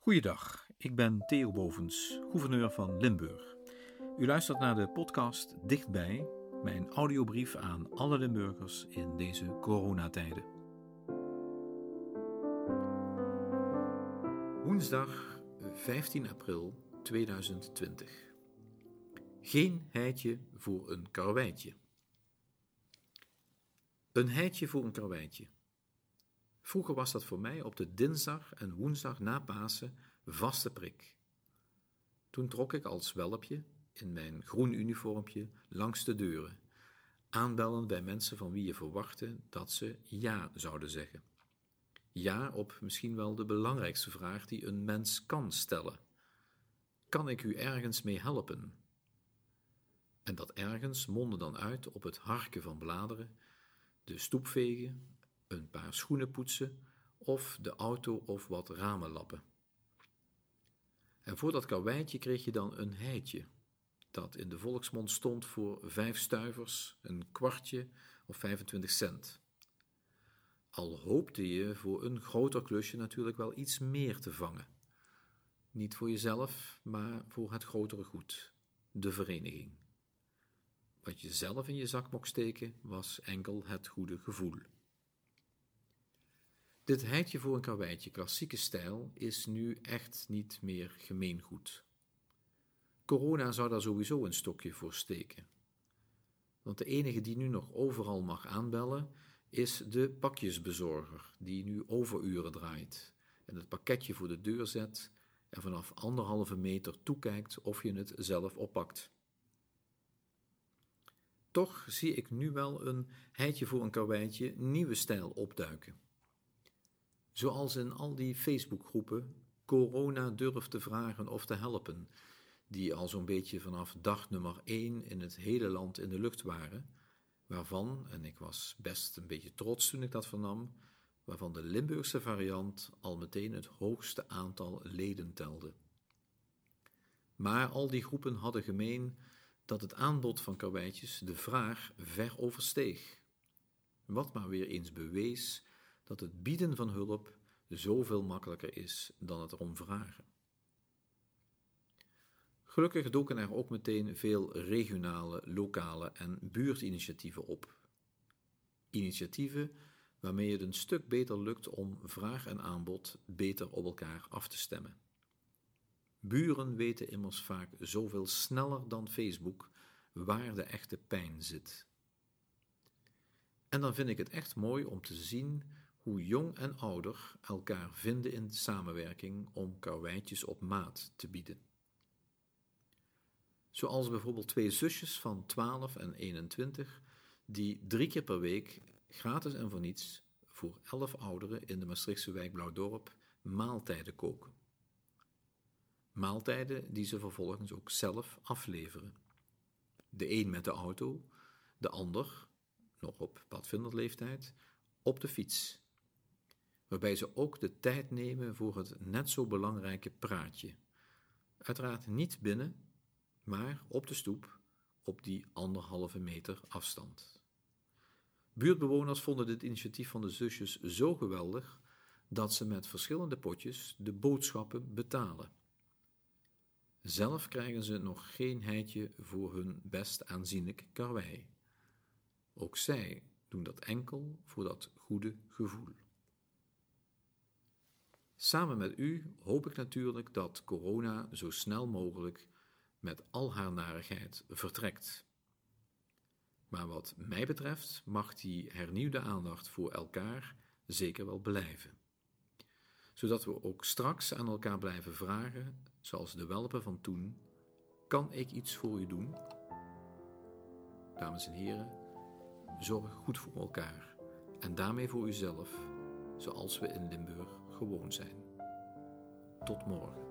Goeiedag, ik ben Theo Bovens, gouverneur van Limburg. U luistert naar de podcast Dichtbij, mijn audiobrief aan alle Limburgers in deze coronatijden. Woensdag 15 april 2020. Geen heitje voor een karweitje. Een heitje voor een karweitje. Vroeger was dat voor mij op de dinsdag en woensdag na Pasen vaste prik. Toen trok ik als welpje in mijn groen uniformpje langs de deuren, aanbellen bij mensen van wie je verwachtte dat ze ja zouden zeggen. Ja op misschien wel de belangrijkste vraag die een mens kan stellen. Kan ik u ergens mee helpen? En dat ergens mondde dan uit op het harken van bladeren, de stoepvegen, een paar schoenen poetsen of de auto of wat ramen lappen. En voor dat karweitje kreeg je dan een heitje, dat in de volksmond stond voor vijf stuivers, een kwartje of 25 cent. Al hoopte je voor een groter klusje natuurlijk wel iets meer te vangen. Niet voor jezelf, maar voor het grotere goed, de vereniging. Wat je zelf in je zak mocht steken, was enkel het goede gevoel. Dit heitje voor een karweitje, klassieke stijl, is nu echt niet meer gemeengoed. Corona zou daar sowieso een stokje voor steken. Want de enige die nu nog overal mag aanbellen, is de pakjesbezorger, die nu overuren draait en het pakketje voor de deur zet en vanaf anderhalve meter toekijkt of je het zelf oppakt. Toch zie ik nu wel een heitje voor een karweitje nieuwe stijl opduiken. Zoals in al die Facebookgroepen corona durft te vragen of te helpen, die al zo'n beetje vanaf dag nummer 1 in het hele land in de lucht waren, waarvan, en ik was best een beetje trots toen ik dat vernam, waarvan de Limburgse variant al meteen het hoogste aantal leden telde. Maar al die groepen hadden gemeen dat het aanbod van karweitjes de vraag ver oversteeg. Wat maar weer eens bewees dat het bieden van hulp zoveel makkelijker is dan het erom vragen. Gelukkig doken er ook meteen veel regionale, lokale en buurtinitiatieven op. Initiatieven waarmee het een stuk beter lukt om vraag en aanbod beter op elkaar af te stemmen. Buren weten immers vaak zoveel sneller dan Facebook waar de echte pijn zit. En dan vind ik het echt mooi om te zien hoe jong en ouder elkaar vinden in samenwerking om karweitjes op maat te bieden. Zoals bijvoorbeeld twee zusjes van 12 en 21, die drie keer per week, gratis en voor niets, voor elf ouderen in de Maastrichtse wijk Blauwdorp maaltijden koken. Maaltijden die ze vervolgens ook zelf afleveren. De een met de auto, de ander, nog op padvinderleeftijd, op de fiets waarbij ze ook de tijd nemen voor het net zo belangrijke praatje. Uiteraard niet binnen, maar op de stoep, op die anderhalve meter afstand. Buurtbewoners vonden dit initiatief van de zusjes zo geweldig dat ze met verschillende potjes de boodschappen betalen. Zelf krijgen ze nog geen heitje voor hun best aanzienlijk karwei. Ook zij doen dat enkel voor dat goede gevoel. Samen met u hoop ik natuurlijk dat corona zo snel mogelijk met al haar narigheid vertrekt. Maar wat mij betreft mag die hernieuwde aandacht voor elkaar zeker wel blijven. Zodat we ook straks aan elkaar blijven vragen, zoals de welpen van toen: Kan ik iets voor u doen? Dames en heren, zorg goed voor elkaar en daarmee voor uzelf zoals we in Limburg gewoon zijn. Tot morgen.